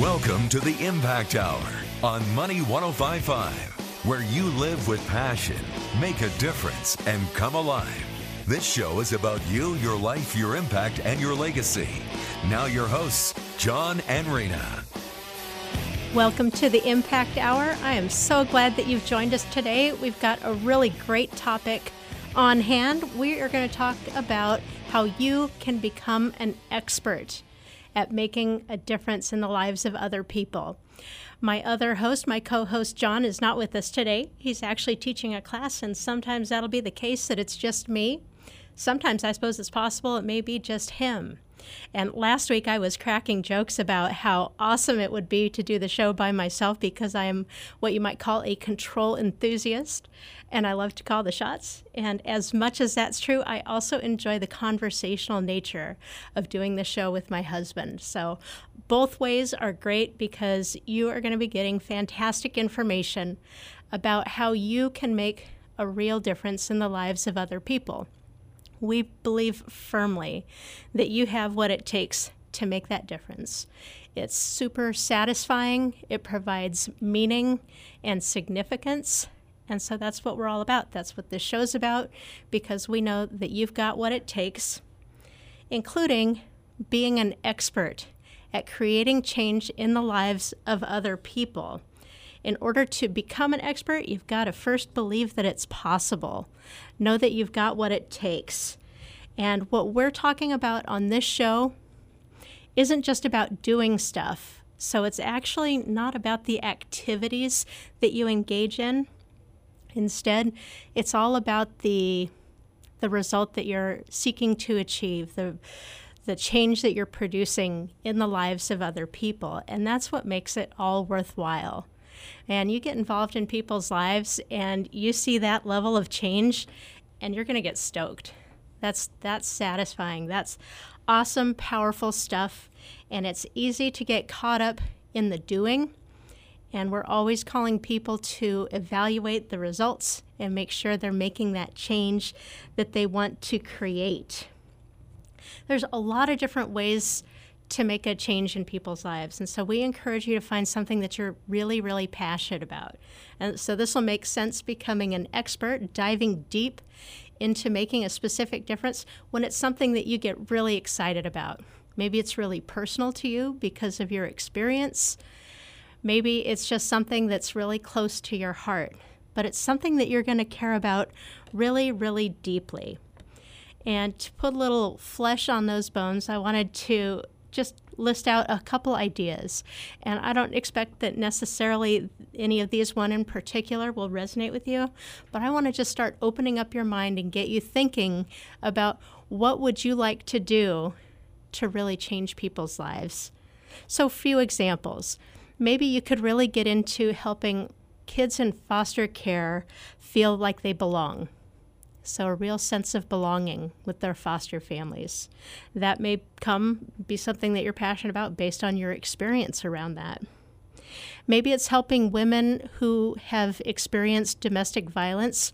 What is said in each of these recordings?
Welcome to the Impact Hour on Money 1055, where you live with passion, make a difference, and come alive. This show is about you, your life, your impact, and your legacy. Now, your hosts, John and Rena. Welcome to the Impact Hour. I am so glad that you've joined us today. We've got a really great topic on hand. We are going to talk about how you can become an expert at making a difference in the lives of other people. My other host, my co host John, is not with us today. He's actually teaching a class, and sometimes that'll be the case that it's just me. Sometimes I suppose it's possible it may be just him. And last week I was cracking jokes about how awesome it would be to do the show by myself because I am what you might call a control enthusiast and I love to call the shots. And as much as that's true, I also enjoy the conversational nature of doing the show with my husband. So both ways are great because you are going to be getting fantastic information about how you can make a real difference in the lives of other people we believe firmly that you have what it takes to make that difference. It's super satisfying, it provides meaning and significance. And so that's what we're all about. That's what this show's about because we know that you've got what it takes, including being an expert at creating change in the lives of other people in order to become an expert, you've got to first believe that it's possible. Know that you've got what it takes. And what we're talking about on this show isn't just about doing stuff. So it's actually not about the activities that you engage in. Instead, it's all about the the result that you're seeking to achieve, the the change that you're producing in the lives of other people. And that's what makes it all worthwhile and you get involved in people's lives and you see that level of change and you're going to get stoked. That's that's satisfying. That's awesome, powerful stuff and it's easy to get caught up in the doing. And we're always calling people to evaluate the results and make sure they're making that change that they want to create. There's a lot of different ways to make a change in people's lives. And so we encourage you to find something that you're really, really passionate about. And so this will make sense becoming an expert, diving deep into making a specific difference when it's something that you get really excited about. Maybe it's really personal to you because of your experience. Maybe it's just something that's really close to your heart, but it's something that you're going to care about really, really deeply. And to put a little flesh on those bones, I wanted to just list out a couple ideas. And I don't expect that necessarily any of these one in particular will resonate with you, but I want to just start opening up your mind and get you thinking about what would you like to do to really change people's lives. So few examples. Maybe you could really get into helping kids in foster care feel like they belong so a real sense of belonging with their foster families. That may come be something that you're passionate about based on your experience around that. Maybe it's helping women who have experienced domestic violence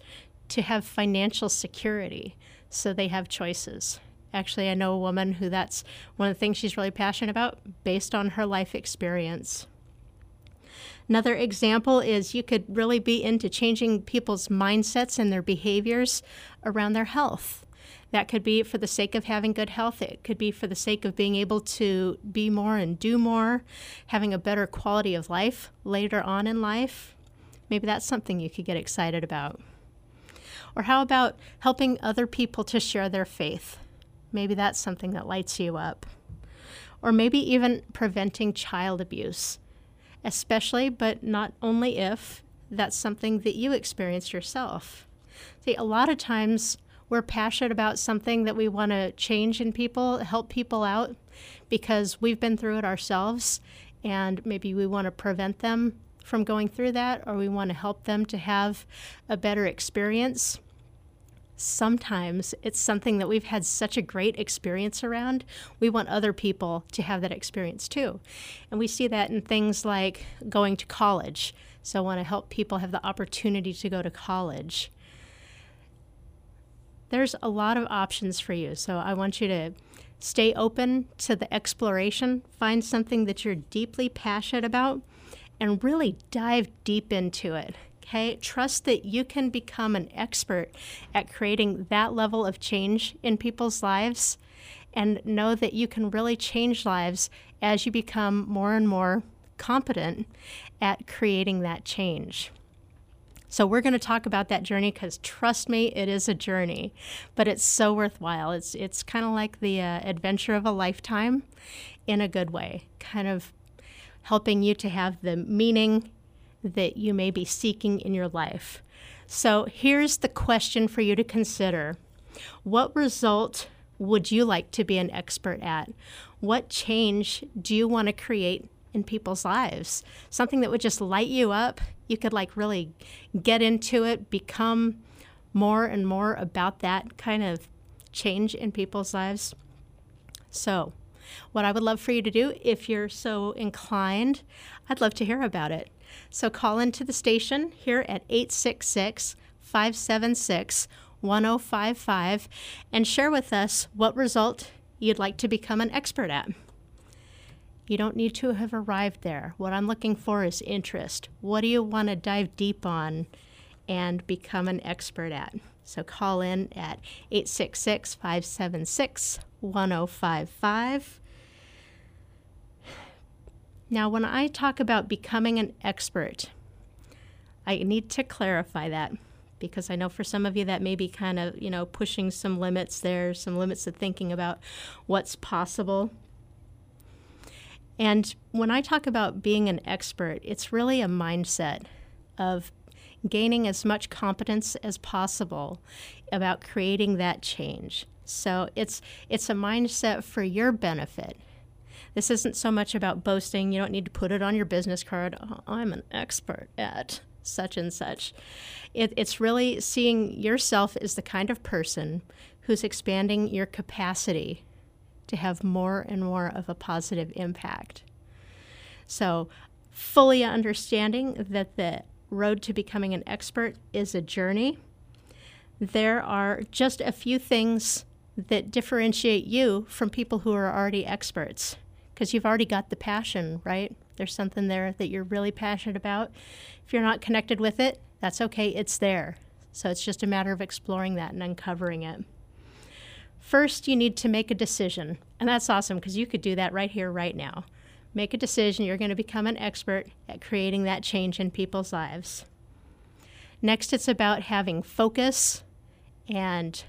to have financial security so they have choices. Actually, I know a woman who that's one of the things she's really passionate about based on her life experience. Another example is you could really be into changing people's mindsets and their behaviors around their health. That could be for the sake of having good health. It could be for the sake of being able to be more and do more, having a better quality of life later on in life. Maybe that's something you could get excited about. Or how about helping other people to share their faith? Maybe that's something that lights you up. Or maybe even preventing child abuse especially, but not only if, that's something that you experienced yourself. See, a lot of times we're passionate about something that we want to change in people, help people out, because we've been through it ourselves, and maybe we want to prevent them from going through that, or we want to help them to have a better experience sometimes it's something that we've had such a great experience around. We want other people to have that experience too. And we see that in things like going to college. So, I want to help people have the opportunity to go to college. There's a lot of options for you. So, I want you to Stay open to the exploration. Find something that you're deeply passionate about and really dive deep into it. Okay, trust that you can become an expert at creating that level of change in people's lives and know that you can really change lives as you become more and more competent at creating that change. So, we're going to talk about that journey because trust me, it is a journey, but it's so worthwhile. It's, it's kind of like the uh, adventure of a lifetime in a good way, kind of helping you to have the meaning that you may be seeking in your life. So, here's the question for you to consider What result would you like to be an expert at? What change do you want to create in people's lives? Something that would just light you up. You could like really get into it, become more and more about that kind of change in people's lives. So, what I would love for you to do, if you're so inclined, I'd love to hear about it. So, call into the station here at 866 576 1055 and share with us what result you'd like to become an expert at. You don't need to have arrived there. What I'm looking for is interest. What do you want to dive deep on and become an expert at? So call in at 866 576 1055. Now, when I talk about becoming an expert, I need to clarify that because I know for some of you that may be kind of, you know, pushing some limits there, some limits of thinking about what's possible. And when I talk about being an expert, it's really a mindset of gaining as much competence as possible about creating that change. So it's it's a mindset for your benefit. This isn't so much about boasting. You don't need to put it on your business card. Oh, I'm an expert at such and such. It, it's really seeing yourself as the kind of person who's expanding your capacity to have more and more of a positive impact. So, fully understanding that the road to becoming an expert is a journey, there are just a few things that differentiate you from people who are already experts because you've already got the passion, right? There's something there that you're really passionate about. If you're not connected with it, that's okay, it's there. So it's just a matter of exploring that and uncovering it. First, you need to make a decision. And that's awesome because you could do that right here, right now. Make a decision. You're going to become an expert at creating that change in people's lives. Next, it's about having focus and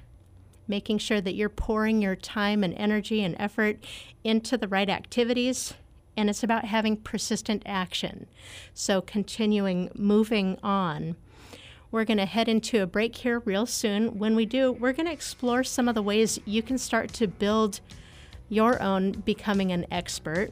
making sure that you're pouring your time and energy and effort into the right activities. And it's about having persistent action. So, continuing moving on. We're going to head into a break here real soon. When we do, we're going to explore some of the ways you can start to build your own becoming an expert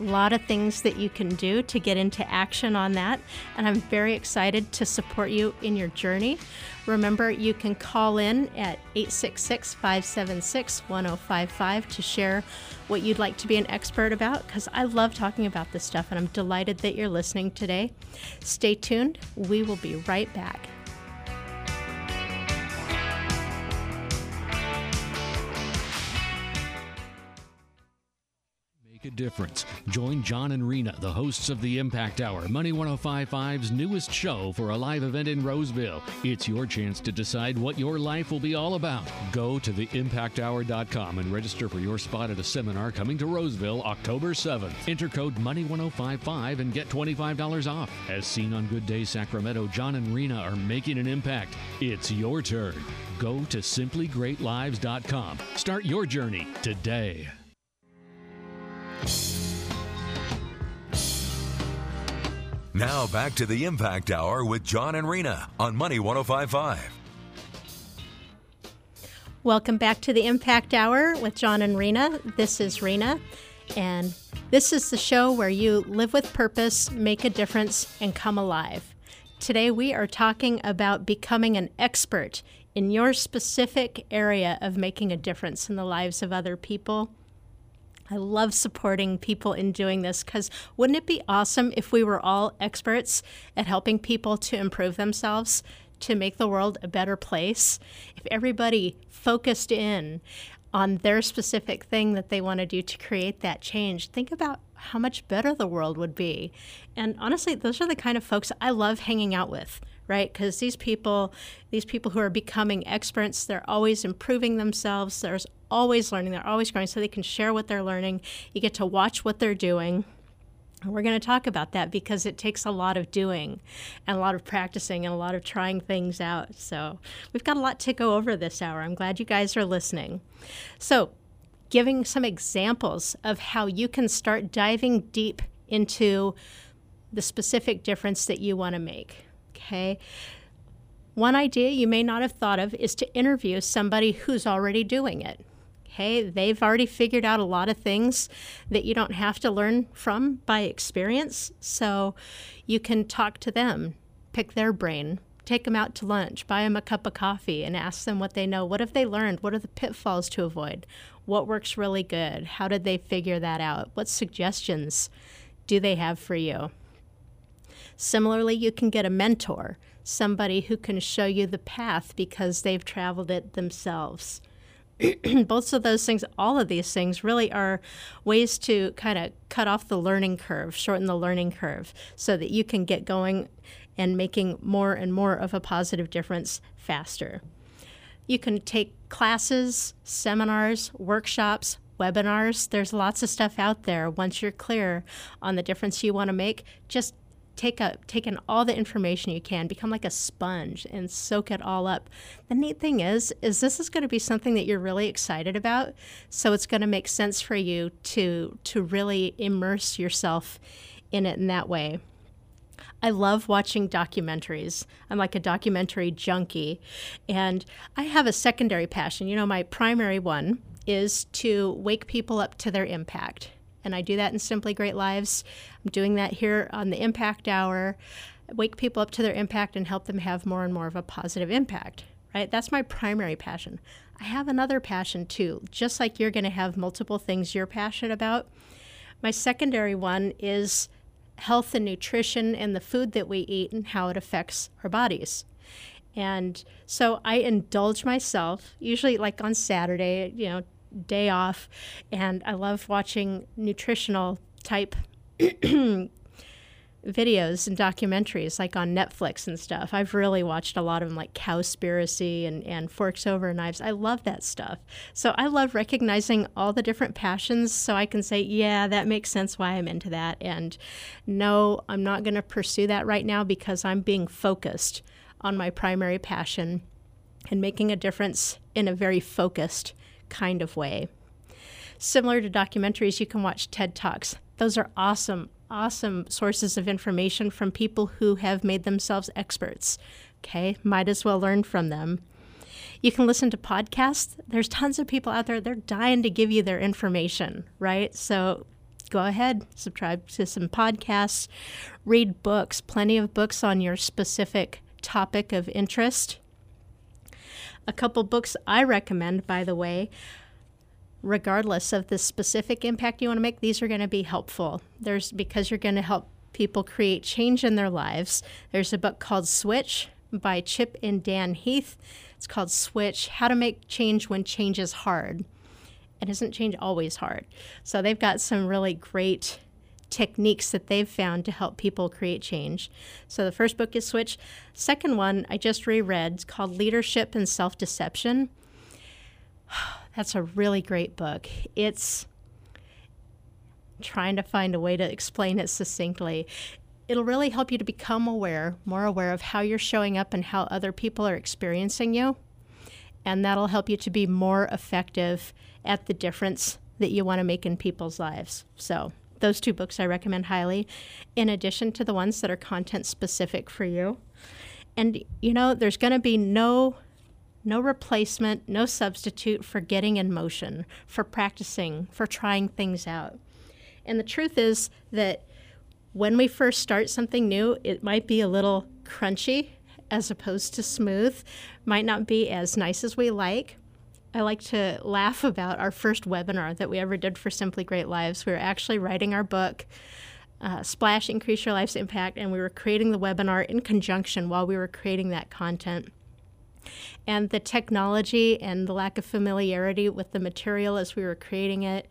a lot of things that you can do to get into action on that. And I'm very excited to support you in your journey. Remember, you can call in at 866 576 1055 to share what you'd like to be an expert about because I love talking about this stuff and I'm delighted that you're listening today. Stay tuned. We will be right back. Difference. Join John and Rena, the hosts of the Impact Hour, Money 1055's newest show for a live event in Roseville. It's your chance to decide what your life will be all about. Go to theimpacthour.com and register for your spot at a seminar coming to Roseville October 7th. Enter code Money1055 and get $25 off. As seen on Good Day Sacramento, John and Rena are making an impact. It's your turn. Go to simplygreatlives.com. Start your journey today. Now back to the Impact Hour with John and Rena on Money 1055. Welcome back to the Impact Hour with John and Rena. This is Rena, and this is the show where you live with purpose, make a difference, and come alive. Today we are talking about becoming an expert in your specific area of making a difference in the lives of other people I love supporting people in doing this because wouldn't it be awesome if we were all experts at helping people to improve themselves, to make the world a better place? If everybody focused in on their specific thing that they want to do to create that change, think about how much better the world would be. And honestly, those are the kind of folks I love hanging out with, right? Because these people, these people who are becoming experts, they're always improving themselves. There's always learning. They're always growing, so they can share what they're learning. You get to watch what they're doing And we're going to talk about that because it takes a lot of doing and a lot of practicing and a lot of trying things out. So, we've got a lot to go over this hour. I'm glad you guys are listening. So, giving some examples of how you can start diving deep into the specific difference that you want to make. Okay. One idea you may not have thought of is to interview somebody who's already doing it. Okay, they've already figured out a lot of things that you don't have to learn from by experience. So you can talk to them, pick their brain, take them out to lunch, buy them a cup of coffee, and ask them what they know. What have they learned? What are the pitfalls to avoid? What works really good? How did they figure that out? What suggestions do they have for you? Similarly, you can get a mentor, somebody who can show you the path because they've traveled it themselves. both of those things, all of these things really are ways to kind of cut off the learning curve, shorten the learning curve, so that you can get going and making more and more of a positive difference faster. You can take classes, seminars, workshops, webinars. There's lots of stuff out there. Once you're clear on the difference you want to make, just take a take in all the information you can, become like a sponge and soak it all up. The neat thing is is this is going to be something that you're really excited about, so it's going to make sense for you to to really immerse yourself in it in that way. I love watching documentaries. I'm like a documentary junkie. And I have a secondary passion. You know, my primary one is to wake people up to their impact and I do that in Simply Great Lives. I'm doing that here on the Impact Hour. wake people up to their impact and help them have more and more of a positive impact, right? That's my primary passion. I have another passion too, just like you're going to have multiple things you're passionate about. My secondary one is health and nutrition and the food that we eat and how it affects our bodies. And so I indulge myself, usually like on Saturday, you know, day off, and I love watching nutritional type videos and documentaries like on Netflix and stuff. I've really watched a lot of them like Cowspiracy and, and Forks Over Knives. I love that stuff. So I love recognizing all the different passions so I can say, yeah, that makes sense why I'm into that. And no, I'm not going to pursue that right now because I'm being focused on my primary passion and making a difference in a very focused kind of way. Similar to documentaries, you can watch TED Talks. Those are awesome, awesome sources of information from people who have made themselves experts. Okay, might as well learn from them. You can listen to podcasts. There's tons of people out there, they're dying to give you their information, right? So go ahead, subscribe to some podcasts, read books, plenty of books on your specific topic of interest. A couple books I recommend, by the way, regardless of the specific impact you want to make, these are going to be helpful. There's because you're going to help people create change in their lives. There's a book called Switch by Chip and Dan Heath. It's called Switch How to Make Change When Change is Hard. And isn't change always hard? So they've got some really great techniques that they've found to help people create change. So the first book is Switch. Second one I just reread. It's called Leadership and Self Deception. That's a really great book. It's trying to find a way to explain it succinctly. It'll really help you to become aware, more aware of how you're showing up and how other people are experiencing you. And that'll help you to be more effective at the difference that you want to make in people's lives. So, those two books I recommend highly, in addition to the ones that are content specific for you. And you know, there's going to be no no replacement, no substitute for getting in motion, for practicing, for trying things out. And the truth is that when we first start something new, it might be a little crunchy as opposed to smooth, might not be as nice as we like, I like to laugh about our first webinar that we ever did for Simply Great Lives. We were actually writing our book, uh, Splash Increase Your Life's Impact, and we were creating the webinar in conjunction while we were creating that content. And the technology and the lack of familiarity with the material as we were creating it,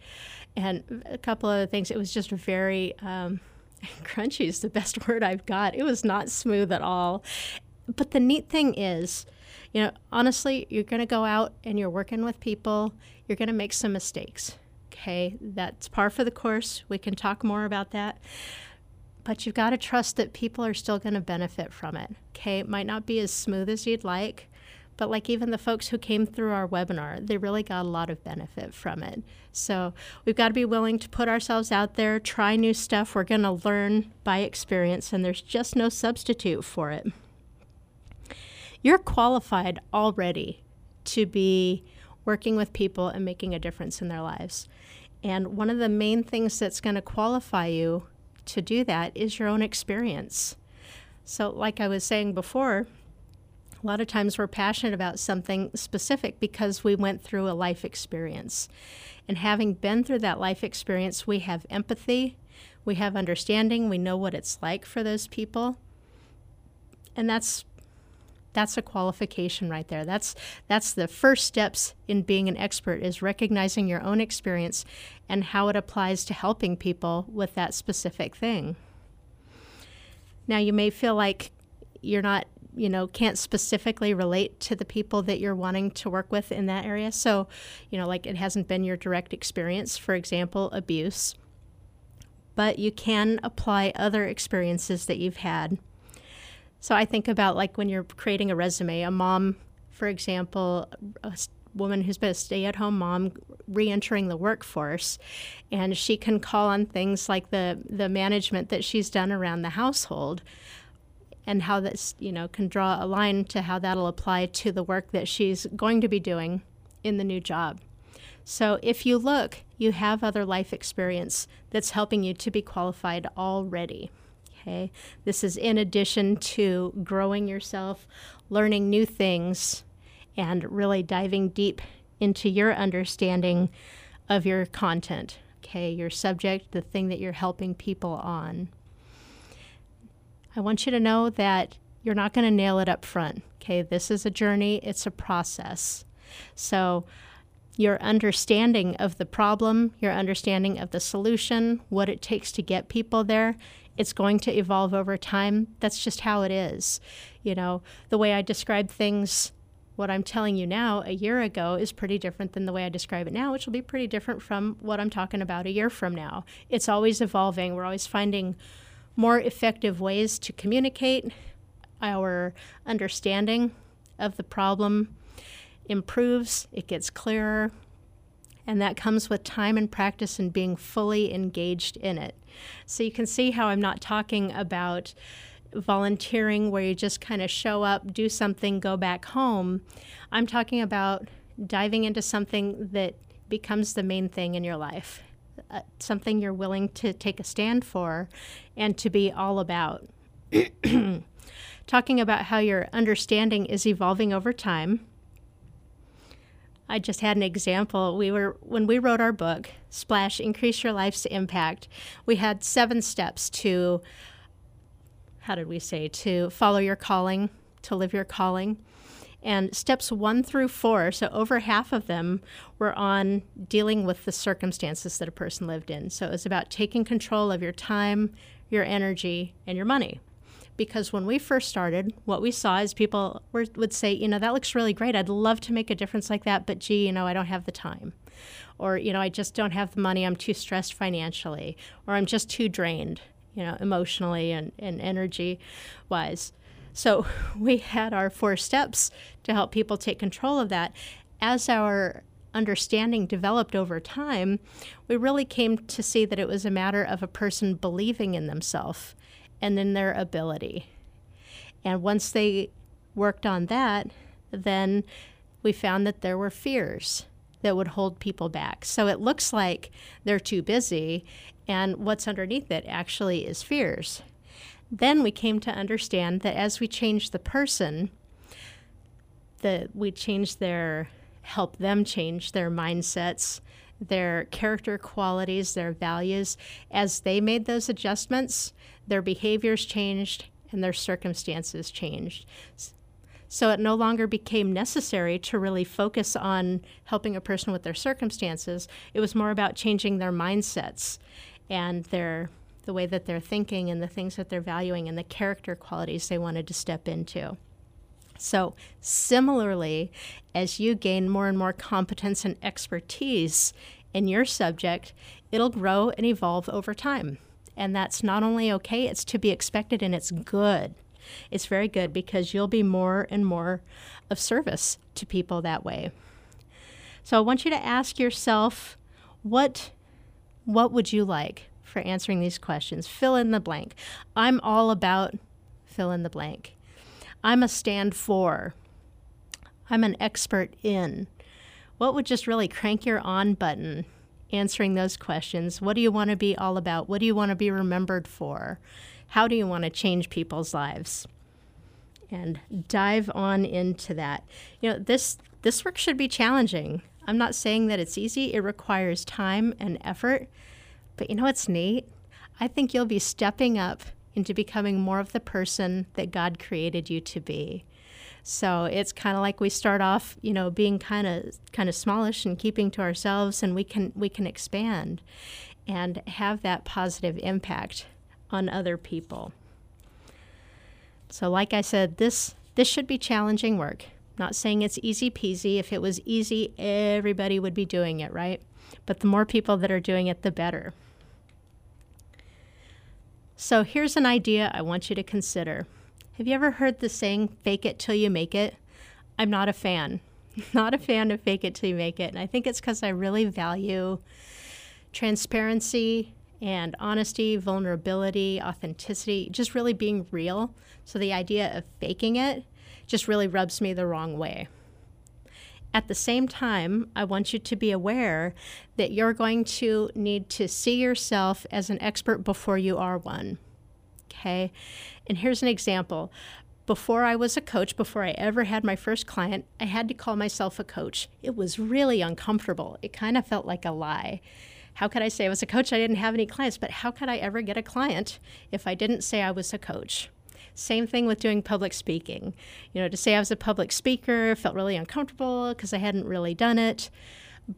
and a couple other things, it was just very um, crunchy, is the best word I've got. It was not smooth at all. But the neat thing is, you know, honestly, you're going to go out and you're working with people, you're going to make some mistakes. Okay, that's par for the course. We can talk more about that. But you've got to trust that people are still going to benefit from it. Okay, it might not be as smooth as you'd like, but like even the folks who came through our webinar, they really got a lot of benefit from it. So we've got to be willing to put ourselves out there, try new stuff. We're going to learn by experience, and there's just no substitute for it. You're qualified already to be working with people and making a difference in their lives. And one of the main things that's going to qualify you to do that is your own experience. So, like I was saying before, a lot of times we're passionate about something specific because we went through a life experience. And having been through that life experience, we have empathy, we have understanding, we know what it's like for those people. And that's that's a qualification right there. That's that's the first steps in being an expert is recognizing your own experience and how it applies to helping people with that specific thing. Now you may feel like you're not you know can't specifically relate to the people that you're wanting to work with in that area so you know like it hasn't been your direct experience for example abuse but you can apply other experiences that you've had so i think about like when you're creating a resume a mom for example a woman who's been a stay-at-home mom re-entering the workforce and she can call on things like the the management that she's done around the household and how this, you know, can draw a line to how that'll apply to the work that she's going to be doing in the new job. So if you look, you have other life experience that's helping you to be qualified already. Okay? This is in addition to growing yourself, learning new things, and really diving deep into your understanding of your content, okay, your subject, the thing that you're helping people on. I want you to know that you're not going to nail it up front. Okay, this is a journey, it's a process. So, your understanding of the problem, your understanding of the solution, what it takes to get people there, it's going to evolve over time. That's just how it is. You know, the way I describe things, what I'm telling you now a year ago is pretty different than the way I describe it now, which will be pretty different from what I'm talking about a year from now. It's always evolving. We're always finding more effective ways to communicate. Our understanding of the problem improves, it gets clearer, and that comes with time and practice and being fully engaged in it. So you can see how I'm not talking about volunteering where you just kind of show up, do something, go back home. I'm talking about diving into something that becomes the main thing in your life uh, something you're willing to take a stand for and to be all about. Talking about how your understanding is evolving over time. I just had an example. We were when we wrote our book, Splash Increase Your Life's Impact, we had seven steps to how did we say to follow your calling, to live your calling. And steps one through four, so over half of them were on dealing with the circumstances that a person lived in. So it was about taking control of your time, your energy, and your money. Because when we first started, what we saw is people were, would say, you know, that looks really great. I'd love to make a difference like that, but gee, you know, I don't have the time. Or, you know, I just don't have the money. I'm too stressed financially. Or I'm just too drained, you know, emotionally and, and energy wise. So we had our four steps to help people take control of that. As our understanding developed over time, we really came to see that it was a matter of a person believing in themselves and then their ability. And once they worked on that, then we found that there were fears that would hold people back. So it looks like they're too busy, and what's underneath it actually is fears. Then we came to understand that as we change the person, that we change their help them change their mindsets, their character qualities, their values. As they made those adjustments, their behaviors changed and their circumstances changed. So it no longer became necessary to really focus on helping a person with their circumstances. It was more about changing their mindsets and their the way that they're thinking and the things that they're valuing and the character qualities they wanted to step into. So, similarly, as you gain more and more competence and expertise in your subject, it'll grow and evolve over time. And that's not only okay, it's to be expected and it's good. It's very good because you'll be more and more of service to people that way. So I want you to ask yourself what what would you like for answering these questions? Fill in the blank. I'm all about fill in the blank. I'm a stand for. I'm an expert in. What would just really crank your on button answering those questions? What do you want to be all about? What do you want to be remembered for? How do you want to change people's lives? And dive on into that. You know, this this work should be challenging. I'm not saying that it's easy. It requires time and effort. But you know what's neat? I think you'll be stepping up into becoming more of the person that God created you to be. So it's kind of like we start off, you know, being kind of kind of smallish and keeping to ourselves and we can we can expand and have that positive impact on other people. So like I said, this this should be challenging work. Not saying it's easy peasy. If it was easy, everybody would be doing it, right? But the more people that are doing it, the better. So here's an idea I want you to consider. Have you ever heard the saying, fake it till you make it? I'm not a fan. Not a fan of fake it till you make it. And I think it's because I really value transparency and honesty, vulnerability, authenticity, just really being real. So the idea of faking it just really rubs me the wrong way. At the same time, I want you to be aware that you're going to need to see yourself as an expert before you are one. Okay? And here's an example. Before I was a coach, before I ever had my first client, I had to call myself a coach. It was really uncomfortable. It kind of felt like a lie. How could I say I was a coach? I didn't have any clients, but how could I ever get a client if I didn't say I was a coach? Same thing with doing public speaking. You know, to say I was a public speaker felt really uncomfortable because I hadn't really done it.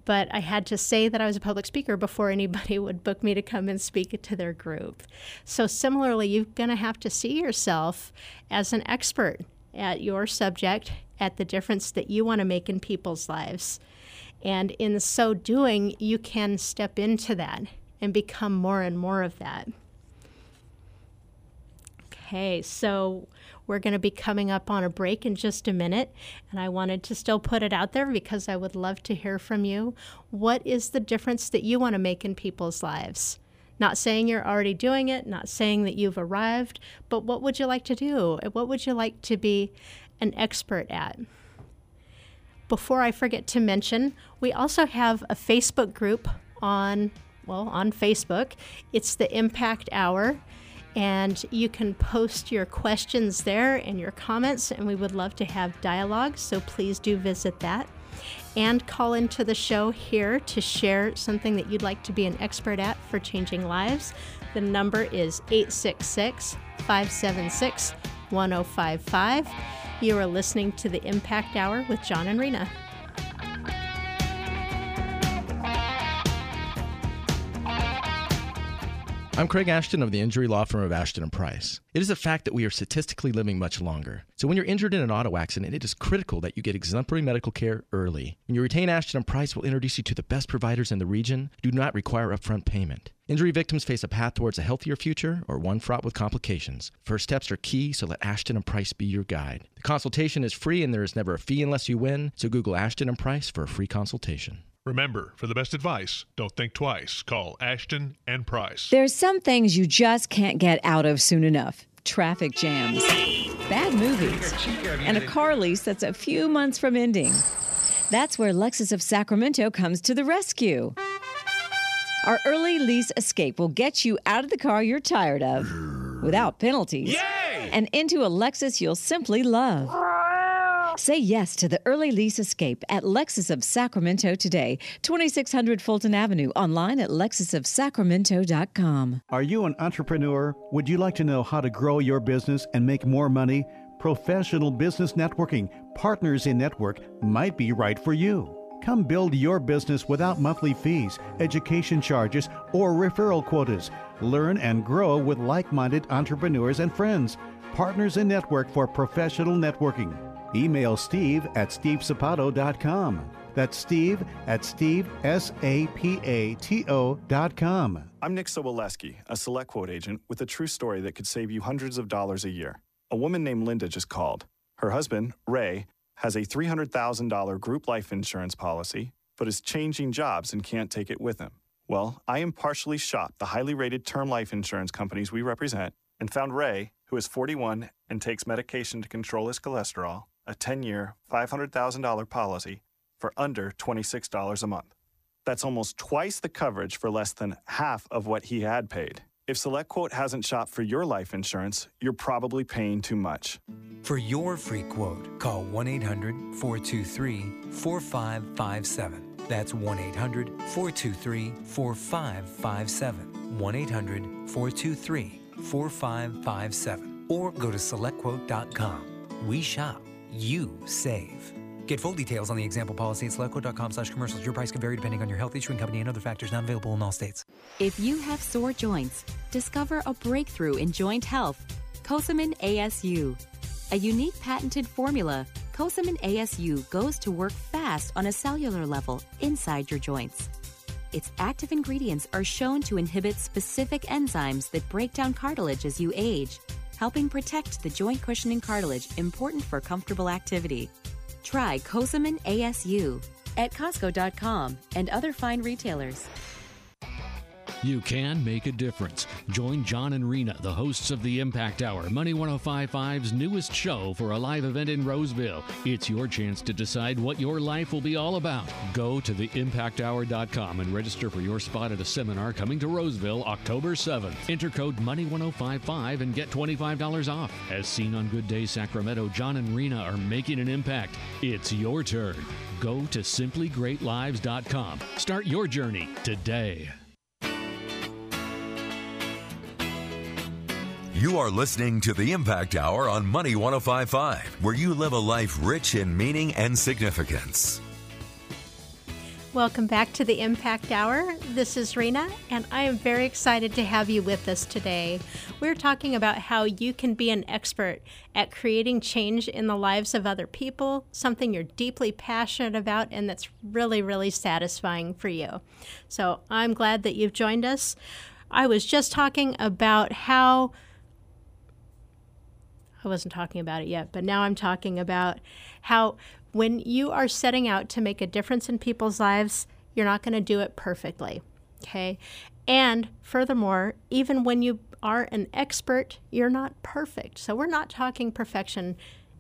But I had to say that I was a public speaker before anybody would book me to come and speak to their group. So, similarly, you're going to have to see yourself as an expert at your subject, at the difference that you want to make in people's lives. And in so doing, you can step into that and become more and more of that. Okay, so we're going to be coming up on a break in just a minute, and I wanted to still put it out there because I would love to hear from you. What is the difference that you want to make in people's lives? Not saying you're already doing it, not saying that you've arrived, but what would you like to do? What would you like to be an expert at? Before I forget to mention, we also have a Facebook group on well, on Facebook. It's the Impact Hour and you can post your questions there and your comments, and we would love to have dialogue, so please do visit that. And call into the show here to share something that you'd like to be an expert at for changing lives. The number is 866 576 1055. You are listening to the Impact Hour with John and Rena. I'm Craig Ashton of the injury law firm of Ashton and Price. It is a fact that we are statistically living much longer. So when you're injured in an auto accident, it is critical that you get exemplary medical care early. When you retain Ashton and Price, will introduce you to the best providers in the region. Do not require upfront payment. Injury victims face a path towards a healthier future or one fraught with complications. First steps are key, so let Ashton and Price be your guide. The consultation is free and there is never a fee unless you win, so Google Ashton and Price for a free consultation. Remember, for the best advice, don't think twice. Call Ashton and Price. There's some things you just can't get out of soon enough traffic jams, bad movies, and a car lease that's a few months from ending. That's where Lexus of Sacramento comes to the rescue. Our early lease escape will get you out of the car you're tired of without penalties Yay! and into a Lexus you'll simply love. Say yes to the early lease escape at Lexus of Sacramento today, 2600 Fulton Avenue, online at lexusofsacramento.com. Are you an entrepreneur? Would you like to know how to grow your business and make more money? professional business networking, Partners in Network might be right for you. Come build your business without monthly fees, education charges, or referral quotas. Learn and grow with like minded entrepreneurs and friends. Partners in Network for professional networking. Email steve at stevesapato.com. That's steve at steve, S-A-P-A-T-O dot com. I'm Nick Soboleski, a select quote agent with a true story that could save you hundreds of dollars a year. A woman named Linda just called. Her husband, Ray, has a $300,000 group life insurance policy, but is changing jobs and can't take it with him. Well, I impartially shopped the highly rated term life insurance companies we represent and found Ray, who is 41 and takes medication to control his cholesterol, a 10 year, $500,000 policy for under $26 a month. That's almost twice the coverage for less than half of what he had paid. If SelectQuote hasn't shopped for your life insurance, you're probably paying too much. For your free quote, call 1 800 423 4557. That's 1 800 423 4557. 1 800 423 4557. Or go to selectquote.com. We shop, you save. Get full details on the example policy at selectquote.com slash commercials. Your price can vary depending on your health issuing company and other factors not available in all states. If you have sore joints, discover a breakthrough in joint health. Cosamin ASU. A unique patented formula, Cosamin ASU goes to work fast on a cellular level inside your joints. Its active ingredients are shown to inhibit specific enzymes that break down cartilage as you age, helping protect the joint cushioning cartilage important for comfortable activity. Try Cosamin ASU at Costco.com and other fine retailers. You can make a difference. Join John and Rena, the hosts of the Impact Hour, Money 1055's newest show for a live event in Roseville. It's your chance to decide what your life will be all about. Go to theimpacthour.com and register for your spot at a seminar coming to Roseville October 7th. Enter code Money 1055 and get $25 off. As seen on Good Day Sacramento, John and Rena are making an impact. It's your turn. Go to simplygreatlives.com. Start your journey today. You are listening to the Impact Hour on Money 1055, where you live a life rich in meaning and significance. Welcome back to the Impact Hour. This is Rena, and I am very excited to have you with us today. We're talking about how you can be an expert at creating change in the lives of other people, something you're deeply passionate about and that's really, really satisfying for you. So I'm glad that you've joined us. I was just talking about how I wasn't talking about it yet, but now I'm talking about how when you are setting out to make a difference in people's lives, you're not going to do it perfectly. Okay. And furthermore, even when you are an expert, you're not perfect. So we're not talking perfection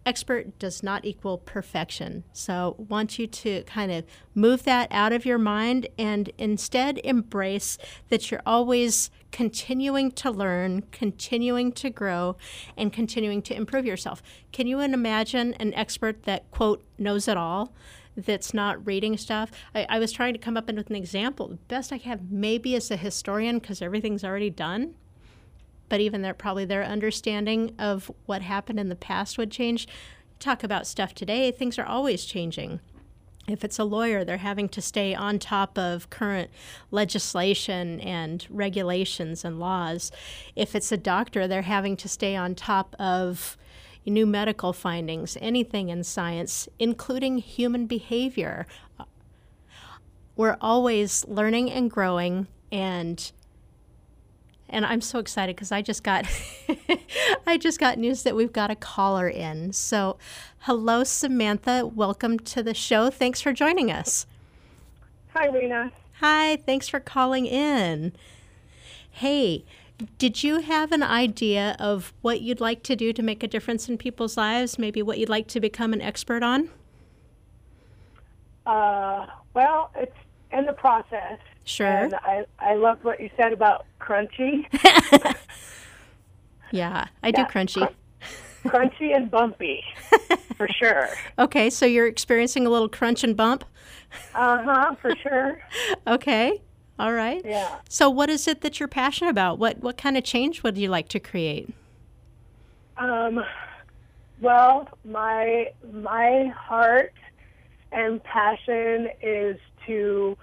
expert does not equal perfection. So, want you to kind of move that out of your mind and instead embrace that you're always continuing to learn, continuing to grow, and continuing to improve yourself. Can you imagine an expert that, quote, knows it all? That's not reading stuff. I, I was trying to come up with an example. The best I have maybe as a historian because everything's already done but even their probably their understanding of what happened in the past would change. Talk about stuff today, things are always changing. If it's a lawyer, they're having to stay on top of current legislation and regulations and laws. If it's a doctor, they're having to stay on top of new medical findings, anything in science, including human behavior. We're always learning and growing and and I'm so excited because I just got I just got news that we've got a caller in. So, hello Samantha, welcome to the show. Thanks for joining us. Hi, Rena. Hi, thanks for calling in. Hey, did you have an idea of what you'd like to do to make a difference in people's lives? Maybe what you'd like to become an expert on? Uh, well, it's in the process. Sure. And I, I loved what you said about crunchy. yeah, I yeah, do crunchy. Cr- crunchy and bumpy, for sure. Okay, so you're experiencing a little crunch and bump? Uh huh, for sure. okay. All right. Yeah. So, what is it that you're passionate about? What what kind of change would you like to create? Um, Well, my my heart and passion is to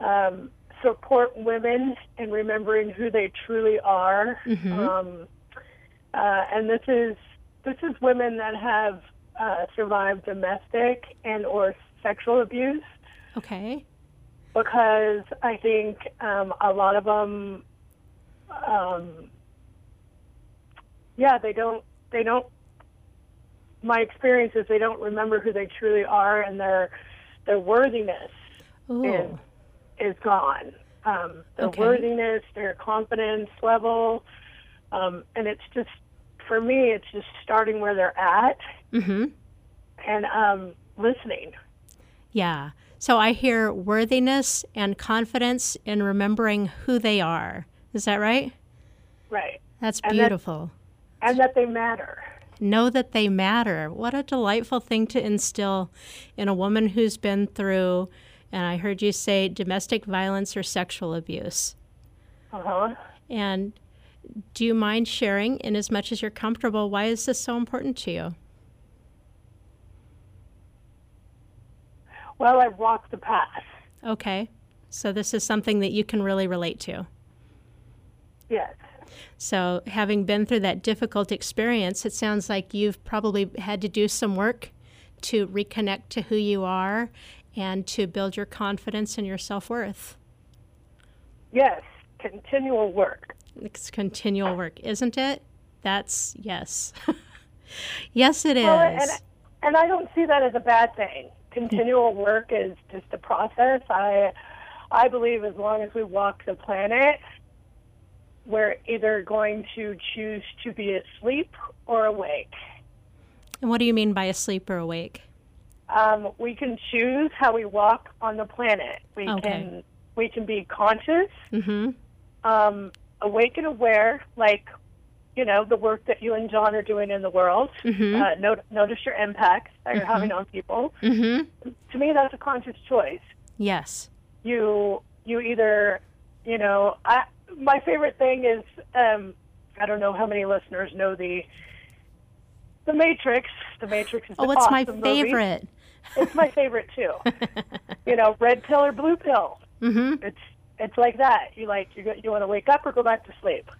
um, support women in remembering who they truly are. Mhm. Um, uh, and this is this is women that have uh, survived domestic and or sexual abuse Okay. because I think um, a lot of them, um, yeah, they don't, they don't. My experience is they don't remember who they truly are, and their their worthiness Ooh. is is gone. Um, their Okay. worthiness, their confidence level, um, and it's just for me, it's just starting where they're at Mm-hmm. and um, listening. Yeah. So I hear worthiness and confidence in remembering who they are. Is that right? Right. That's And that- beautiful. and that they matter. know that they matter. What a delightful thing to instill in a woman who's been through, and I heard you say domestic violence or sexual abuse. Uh huh. And do you mind sharing, in as much as you're comfortable, why is this so important to you? Well, I've walked the path. Okay. So this is something that you can really relate to. Yes. So, having been through that difficult experience, it sounds like you've probably had to do some work to reconnect to who you are and to build your confidence and your self worth. Yes. Continual work. It's continual work, isn't it? That's yes. yes, it is. Well, and, and I don't see that as a bad thing. Continual work is just a process. I I believe as long as we walk the planet, we're either going to choose to be asleep or awake. and what do you mean by asleep or awake? Um, we can choose how we walk on the planet. We Okay. can we can be conscious, Mm-hmm. um, awake and aware, like you know the work that you and John are doing in the world. Mhm. Uh, not, notice your impacts that you're Mhm. having on people. Mm-hmm. To me, that's a conscious choice. Yes. You you either you know I my favorite thing is um, I don't know how many listeners know the the Matrix. The Matrix is Oh, it's my favorite. movie. It's my favorite too. you know, red pill or blue pill. Mm-hmm. It's it's like that. You like you you want to wake up or go back to sleep.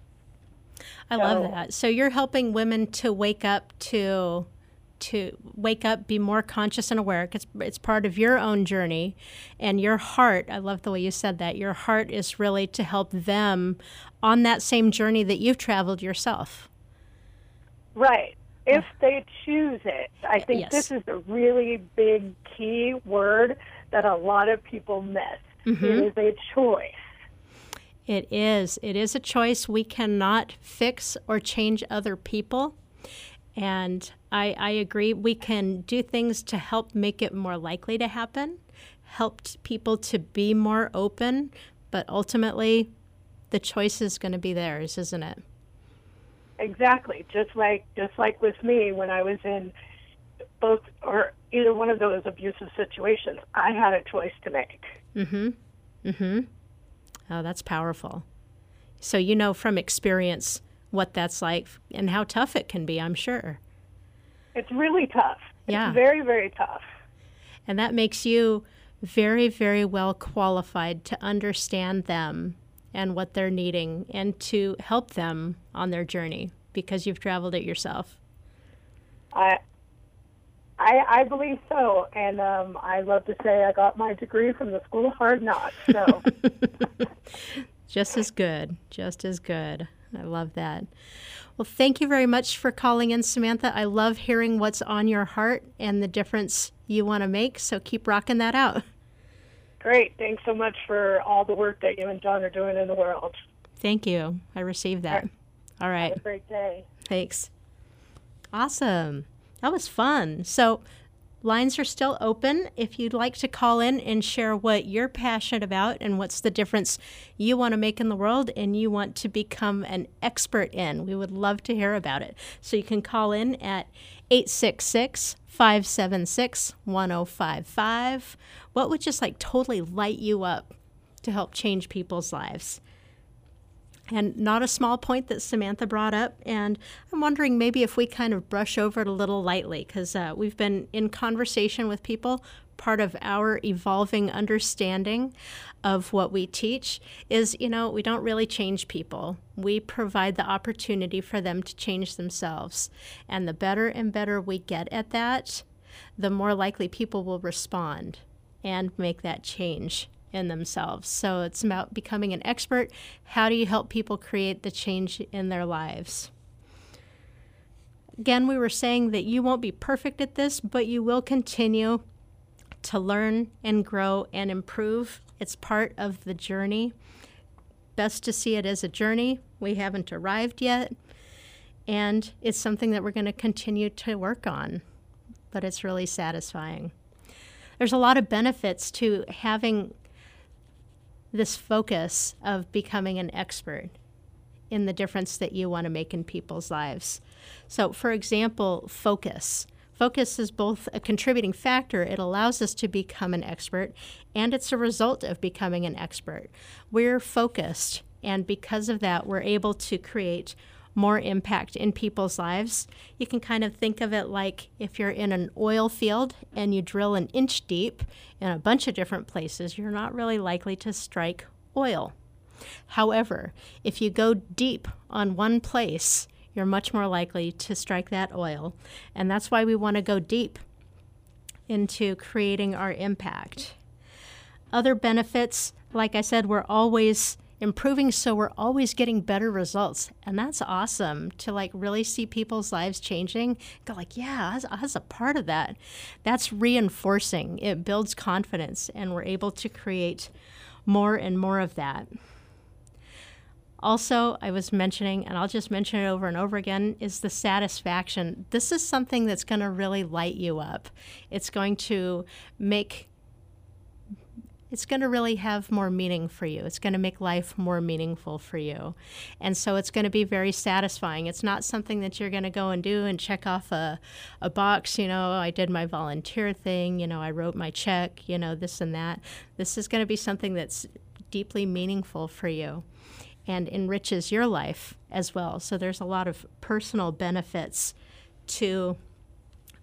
I love that. So you're helping women to wake up to to wake up, be more conscious and aware. It's it's part of your own journey, and your heart. I love the way you said that. Your heart is really to help them on that same journey that you've traveled yourself. Right. If they choose it, I think Yes. this is a really big key word that a lot of people miss. Mhm. It is a choice. It is. It is a choice. We cannot fix or change other people. And I, I agree. We can do things to help make it more likely to happen, help people to be more open, but ultimately, the choice is going to be theirs, isn't it? Exactly. Just like just like with me when I was in both or either one of those abusive situations, I had a choice to make. Mm-hmm. Mm-hmm. Oh, that's powerful. So you know from experience what that's like and how tough it can be, I'm sure. It's really tough. Yeah. It's very very tough. And that makes you very, very well qualified to understand them and what they're needing and to help them on their journey because you've traveled it yourself. I I, I believe so, and um, I love to say I got my degree from the School of Hard Knocks. So Just as good, just as good. I love that. Well, thank you very much for calling in, Samantha. I love hearing what's on your heart and the difference you want to make. So keep rocking that out. Great! Thanks so much for all the work that you and John are doing in the world. Thank you. I received that. All right. Have a great day. Thanks. Awesome. That was fun. So, lines are still open if you'd like to call in and share what you're passionate about and what's the difference you want to make in the world and you want to become an expert in. We would love to hear about it. So, you can call in at 866 576 1055. What would just like totally light you up to help change people's lives? And not a small point that Samantha brought up. And I'm wondering maybe if we kind of brush over it a little lightly, because uh, we've been in conversation with people. Part of our evolving understanding of what we teach is, you know, we don't really change people. We provide the opportunity for them to change themselves. And the better and better we get at that, the more likely people will respond and make that change in themselves. So it's about becoming an expert. How do you help people create the change in their lives? Again, we were saying that you won't be perfect at this, but you will continue to learn and grow and improve. It's part of the journey. Best to see it as a journey. We haven't arrived yet. And it's something that we're going to continue to work on, but it's really satisfying. There's a lot of benefits to having this focus of becoming an expert in the difference that you want to make in people's lives. So, for example, focus. Focus is both a contributing factor, it allows us to become an expert, and it's a result of becoming an expert. We're focused, and because of that, we're able to create more impact in people's lives. You can kind of think of it like if you're in an oil field and you drill an inch deep in a bunch of different places, you're not really likely to strike oil. However, if you go deep on one place, you're much more likely to strike that oil. And that's why we want to go deep into creating our impact. Other benefits, like I said, we're always improving so we're always getting better results. And that's awesome to like really see people's lives changing. Go like yeah as, as a part of that. That's reinforcing. It builds confidence and we're able to create more and more of that. Also i was mentioning and i'll just mention it over and over again is the satisfaction. This is something that's going to really light you up. It's going to make it's going to really have more meaning for you. It's going to make life more meaningful for you. And so it's going to be very satisfying. It's not something that you're going to go and do and check off a, a box, you know, oh, I did my volunteer thing, you know, I wrote my check, you know, this and that. This is going to be something that's deeply meaningful for you and enriches your life as well. So there's a lot of personal benefits to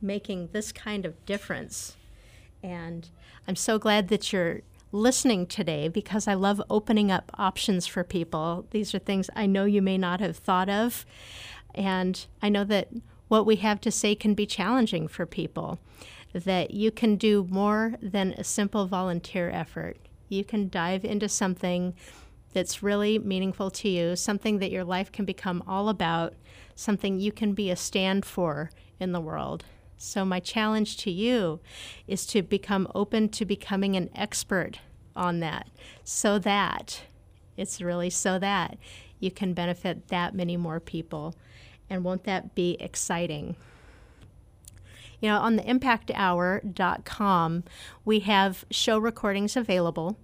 making this kind of difference. And I'm so glad that you're listening today because I love opening up options for people. These are things I know you may not have thought of. And I know that what we have to say can be challenging for people, that you can do more than a simple volunteer effort. You can dive into something that's really meaningful to you, something that your life can become all about, something you can be a stand for in the world. So, my challenge to you is to become open to becoming an expert on that so that it's really so that you can benefit that many more people. And won't that be exciting? You know, on the impacthour.com, we have show recordings available.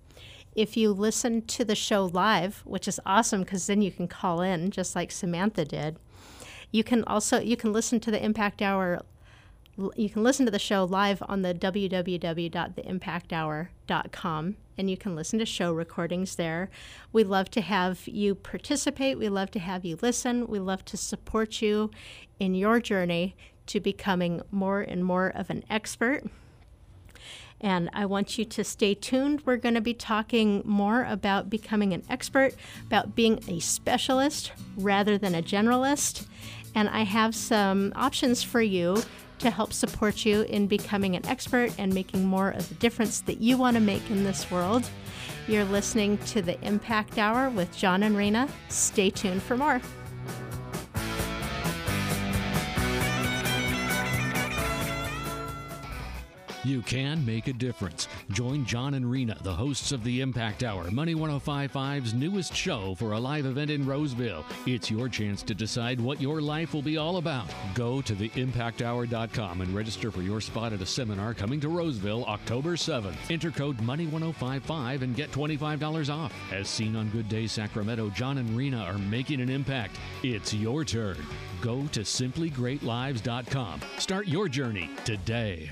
If you listen to the show live, which is awesome because then you can call in just like Samantha did. You can also you can listen to the Impact Hour you can listen to the show live on the www.theimpacthour.com and you can listen to show recordings there. We love to have you participate. We love to have you listen. We love to support you in your journey to becoming more and more of an expert. And I want you to stay tuned. We're going to be talking more about becoming an expert, about being a specialist rather than a generalist. And I have some options for you to help support you in becoming an expert and making more of the difference that you want to make in this world. You're listening to the Impact Hour with John and Rena. Stay tuned for more. You can make a difference. Join John and Rena, the hosts of the Impact Hour, Money 1055's newest show for a live event in Roseville. It's your chance to decide what your life will be all about. Go to theimpacthour.com and register for your spot at a seminar coming to Roseville October 7th. Enter code Money 1055 and get $25 off. As seen on Good Day Sacramento, John and Rena are making an impact. It's your turn. Go to simplygreatlives.com. Start your journey today.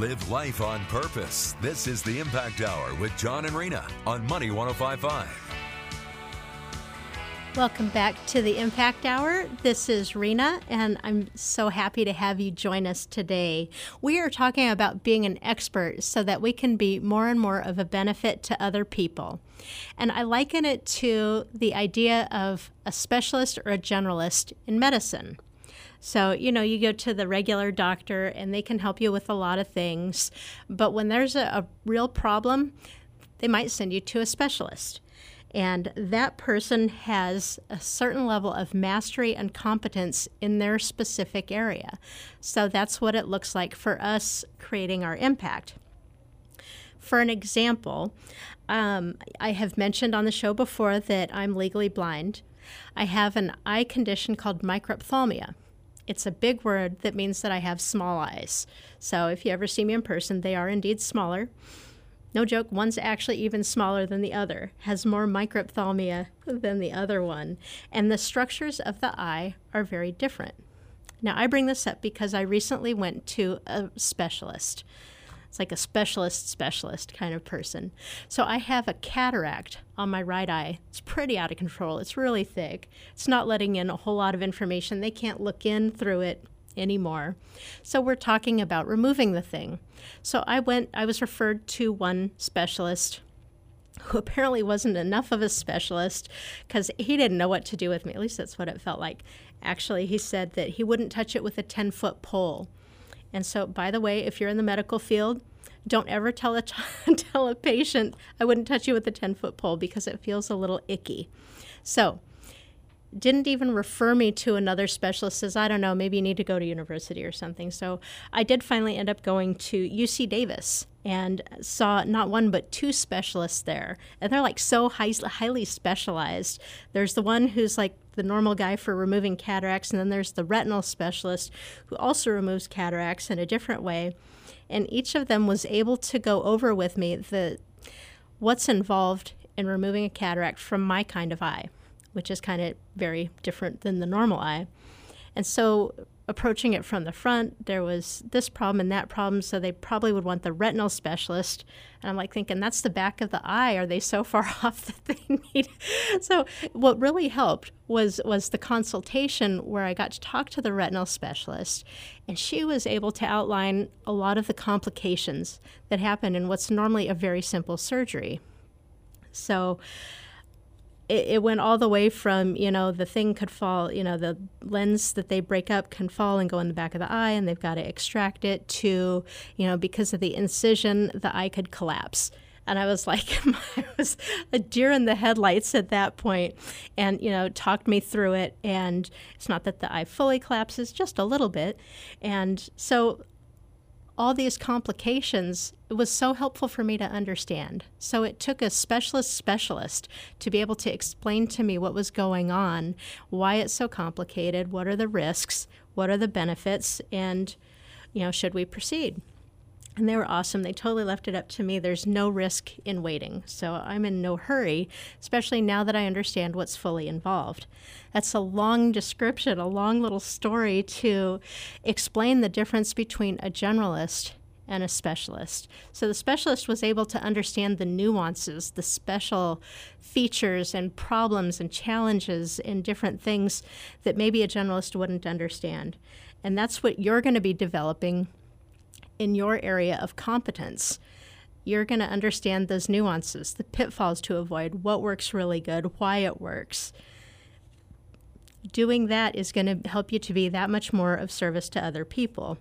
Live life on purpose. This is the Impact Hour with John and Rena on Money 1055. Welcome back to the Impact Hour. This is Rena, and I'm so happy to have you join us today. We are talking about being an expert so that we can be more and more of a benefit to other people. And I liken it to the idea of a specialist or a generalist in medicine. So, you know, you go to the regular doctor and they can help you with a lot of things. But when there's a, a real problem, they might send you to a specialist. And that person has a certain level of mastery and competence in their specific area. So that's what it looks like for us creating our impact. For an example, um, I have mentioned on the show before that I'm legally blind. I have an eye condition called microphthalmia. It's a big word that means that I have small eyes. So if you ever see me in person, they are indeed smaller. No joke, one's actually even smaller than the other, has more microphthalmia than the other one, and the structures of the eye are very different. Now, I bring this up because I recently went to a specialist. It's like a specialist specialist kind of person. So I have a cataract on my right eye. It's pretty out of control. It's really thick. It's not letting in a whole lot of information. They can't look in through it anymore. So we're talking about removing the thing. So I went, I was referred to one specialist who apparently wasn't enough of a specialist because he didn't know what to do with me. At least that's what it felt like. Actually, he said that he wouldn't touch it with a 10 foot pole. And so, by the way, if you're in the medical field, don't ever tell a, tell a patient, I wouldn't touch you with a 10 foot pole because it feels a little icky. So, didn't even refer me to another specialist says i don't know maybe you need to go to university or something. So i did finally end up going to uc davis and saw not one but two specialists there. And they're like so high, highly specialized. There's the one who's like the normal guy for removing cataracts and then there's the retinal specialist who also removes cataracts in a different way. And each of them was able to go over with me the what's involved in removing a cataract from my kind of eye which is kind of very different than the normal eye. And so, approaching it from the front, there was this problem and that problem. So, they probably would want the retinal specialist. And I'm like thinking, that's the back of the eye. Are they so far off that they need? So, what really helped was, was the consultation where I got to talk to the retinal specialist. And she was able to outline a lot of the complications that happen in what's normally a very simple surgery. So, it, it, went all the way from you know the thing could fall you know the lens that they break up can fall and go in the back of the eye and they've got to extract it to you know because of the incision the eye could collapse and I was like, I was a deer in the headlights at that point, and you know, talked me through it. And it's not that the eye fully collapses, just a little bit. And so all these complications it was so helpful for me to understand. So it took a specialist specialist to be able to explain to me what was going on, why it's so complicated, what are the risks, what are the benefits, and you know, should we proceed? And they were awesome. They totally left it up to me. There's no risk in waiting. So I'm in no hurry, especially now that I understand what's fully involved. That's a long description, a long little story to explain the difference between a generalist and a specialist. So the specialist was able to understand the nuances, the special features and problems and challenges and different things that maybe a generalist wouldn't understand. And that's what you're going to be developing in your area of competence. You're going to understand those nuances, the pitfalls to avoid, what works really good, why it works. Doing that is going to help you to be that much more of service to other people.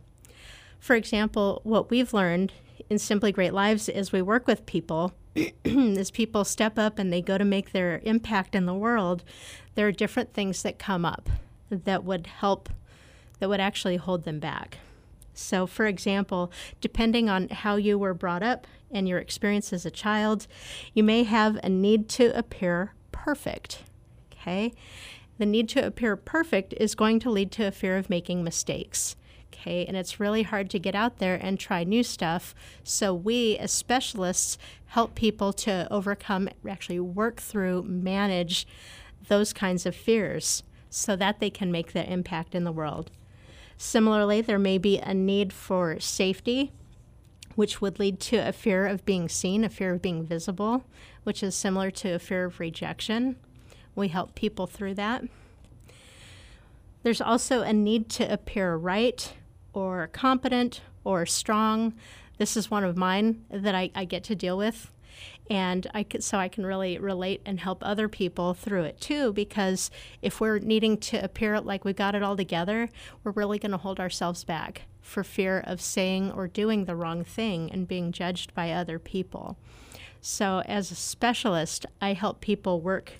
For example, what we've learned in Simply Great Lives as we work with people, as people step up and they go to make their impact in the world, there are different things that come up that would help, that would actually hold them back. So, for example, depending on how you were brought up and your experience as a child, you may have a need to appear perfect. Okay? The need to appear perfect is going to lead to a fear of making mistakes. Okay, and it's really hard to get out there and try new stuff. So, we as specialists help people to overcome, actually work through, manage those kinds of fears so that they can make their impact in the world. Similarly, there may be a need for safety which would lead to a fear of being seen, a fear of being visible, which is similar to a fear of rejection. We help people through that. There's also a need to appear right or competent or strong. This is one of mine that I, I get to deal with. And I so I can really relate and help other people through it too. Because if we're needing to appear like we got it all together, we're really going to hold ourselves back for fear of saying or doing the wrong thing and being judged by other people. So, as a specialist, I help people work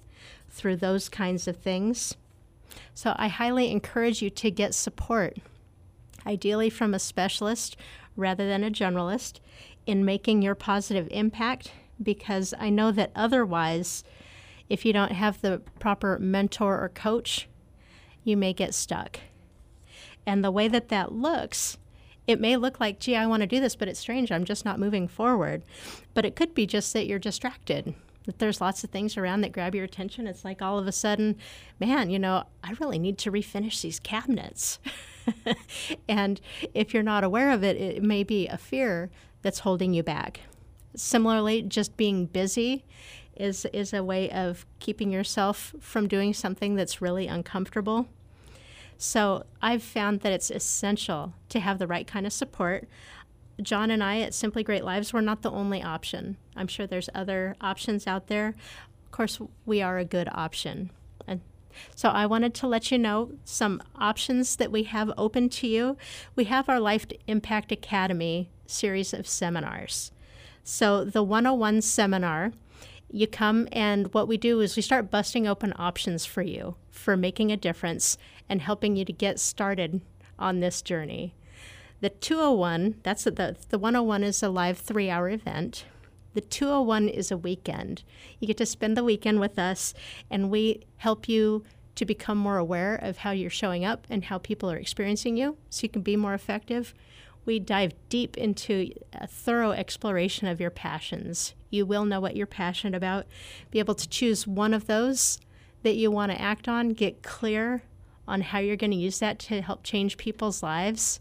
through those kinds of things. So, I highly encourage you to get support, ideally from a specialist rather than a generalist, in making your positive impact because I know that otherwise, if you don't have the proper mentor or coach, you may get stuck. And the way that that looks, it may look like, gee, I want to do this, but it's strange. I'm just not moving forward. But it could be just that you're distracted, that there's lots of things around that grab your attention. It's like all of a sudden, man, you know, I really need to refinish these cabinets. and if you're not aware of it, it may be a fear that's holding you back. Similarly, just being busy is, is a way of keeping yourself from doing something that's really uncomfortable. So I've found that it's essential to have the right kind of support. John and I at Simply Great Lives, we're not the only option. I'm sure there's other options out there. Of course, we are a good option. And so I wanted to let you know some options that we have open to you. We have our Life Impact Academy series of seminars. So the 101 seminar, you come and what we do is we start busting open options for you for making a difference and helping you to get started on this journey. The 201, that's the the 101 is a live 3-hour event. The 201 is a weekend. You get to spend the weekend with us and we help you to become more aware of how you're showing up and how people are experiencing you so you can be more effective we dive deep into a thorough exploration of your passions. You will know what you're passionate about, be able to choose one of those that you want to act on, get clear on how you're going to use that to help change people's lives.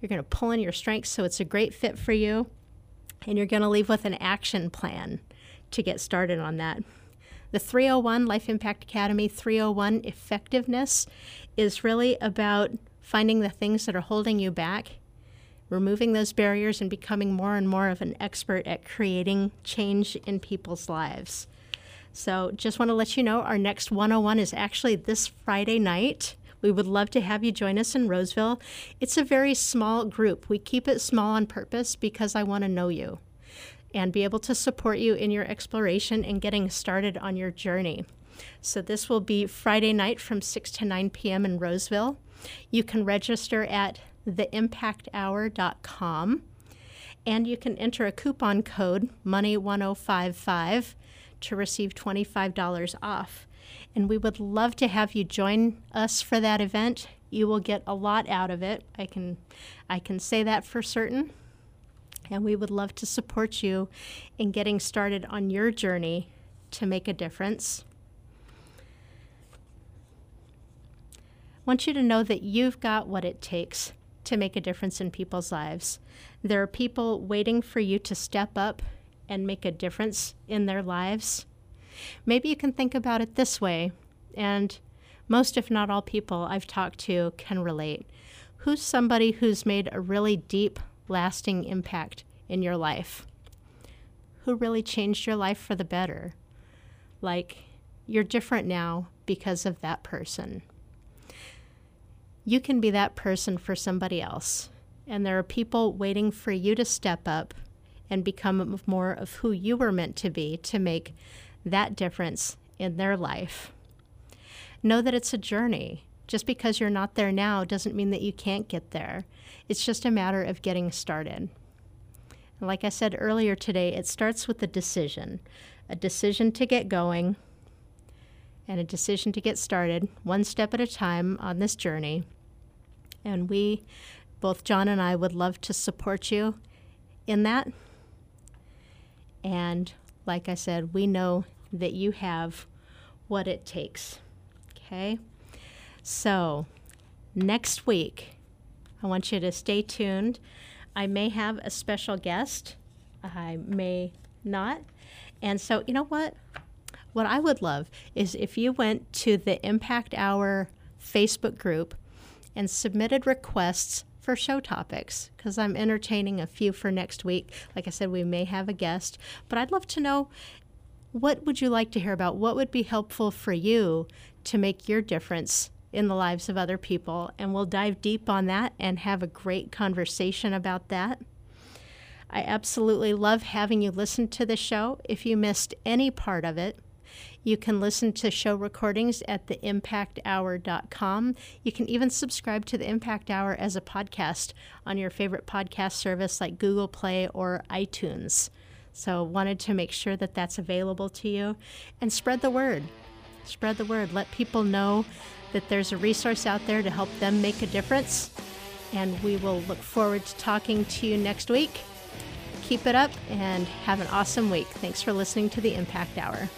You're going to pull in your strengths so it's a great fit for you, and you're going to leave with an action plan to get started on that. The 301 Life Impact Academy 301 effectiveness is really about finding the things that are holding you back removing those barriers and becoming more and more of an expert at creating change in people's lives. So, just want to let you know our next 101 is actually this Friday night. We would love to have you join us in Roseville. It's a very small group. We keep it small on purpose because I want to know you and be able to support you in your exploration and getting started on your journey. So, this will be Friday night from 6 to 9 p.m. in Roseville. You can register at theimpacthour.com. And you can enter a coupon code MONEY1055 to receive $25 off. And we would love to have you join us for that event. You will get a lot out of it. I can, I can say that for certain. And we would love to support you in getting started on your journey to make a difference. I want you to know that you've got what it takes to make a difference in people's lives. There are people waiting for you to step up and make a difference in their lives. Maybe you can think about it this way, and most, if not all, people I've talked to can relate. Who's somebody who's made a really deep, lasting impact in your life? Who really changed your life for the better? Like, you're different now because of that person you can be that person for somebody else. And there are people waiting for you to step up and become more of who you were meant to be to make that difference in their life. Know that it's a journey. Just because you're not there now doesn't mean that you can't get there. It's just a matter of getting started. Like I said earlier today, it starts with a decision a decision to get going and a decision to get started, one step at a time on this journey. And we, both John and I, would love to support you in that. And like I said, we know that you have what it takes. Okay? So, next week, I want you to stay tuned. I may have a special guest, I may not. And so, you know what? What I would love is if you went to the Impact Hour Facebook group and submitted requests for show topics because I'm entertaining a few for next week. Like I said, we may have a guest, but I'd love to know what would you like to hear about? What would be helpful for you to make your difference in the lives of other people? And we'll dive deep on that and have a great conversation about that. I absolutely love having you listen to the show. If you missed any part of it, you can listen to show recordings at theimpacthour.com. You can even subscribe to the Impact Hour as a podcast on your favorite podcast service like Google Play or iTunes. So, wanted to make sure that that's available to you and spread the word. Spread the word. Let people know that there's a resource out there to help them make a difference. And we will look forward to talking to you next week. Keep it up and have an awesome week. Thanks for listening to the Impact Hour.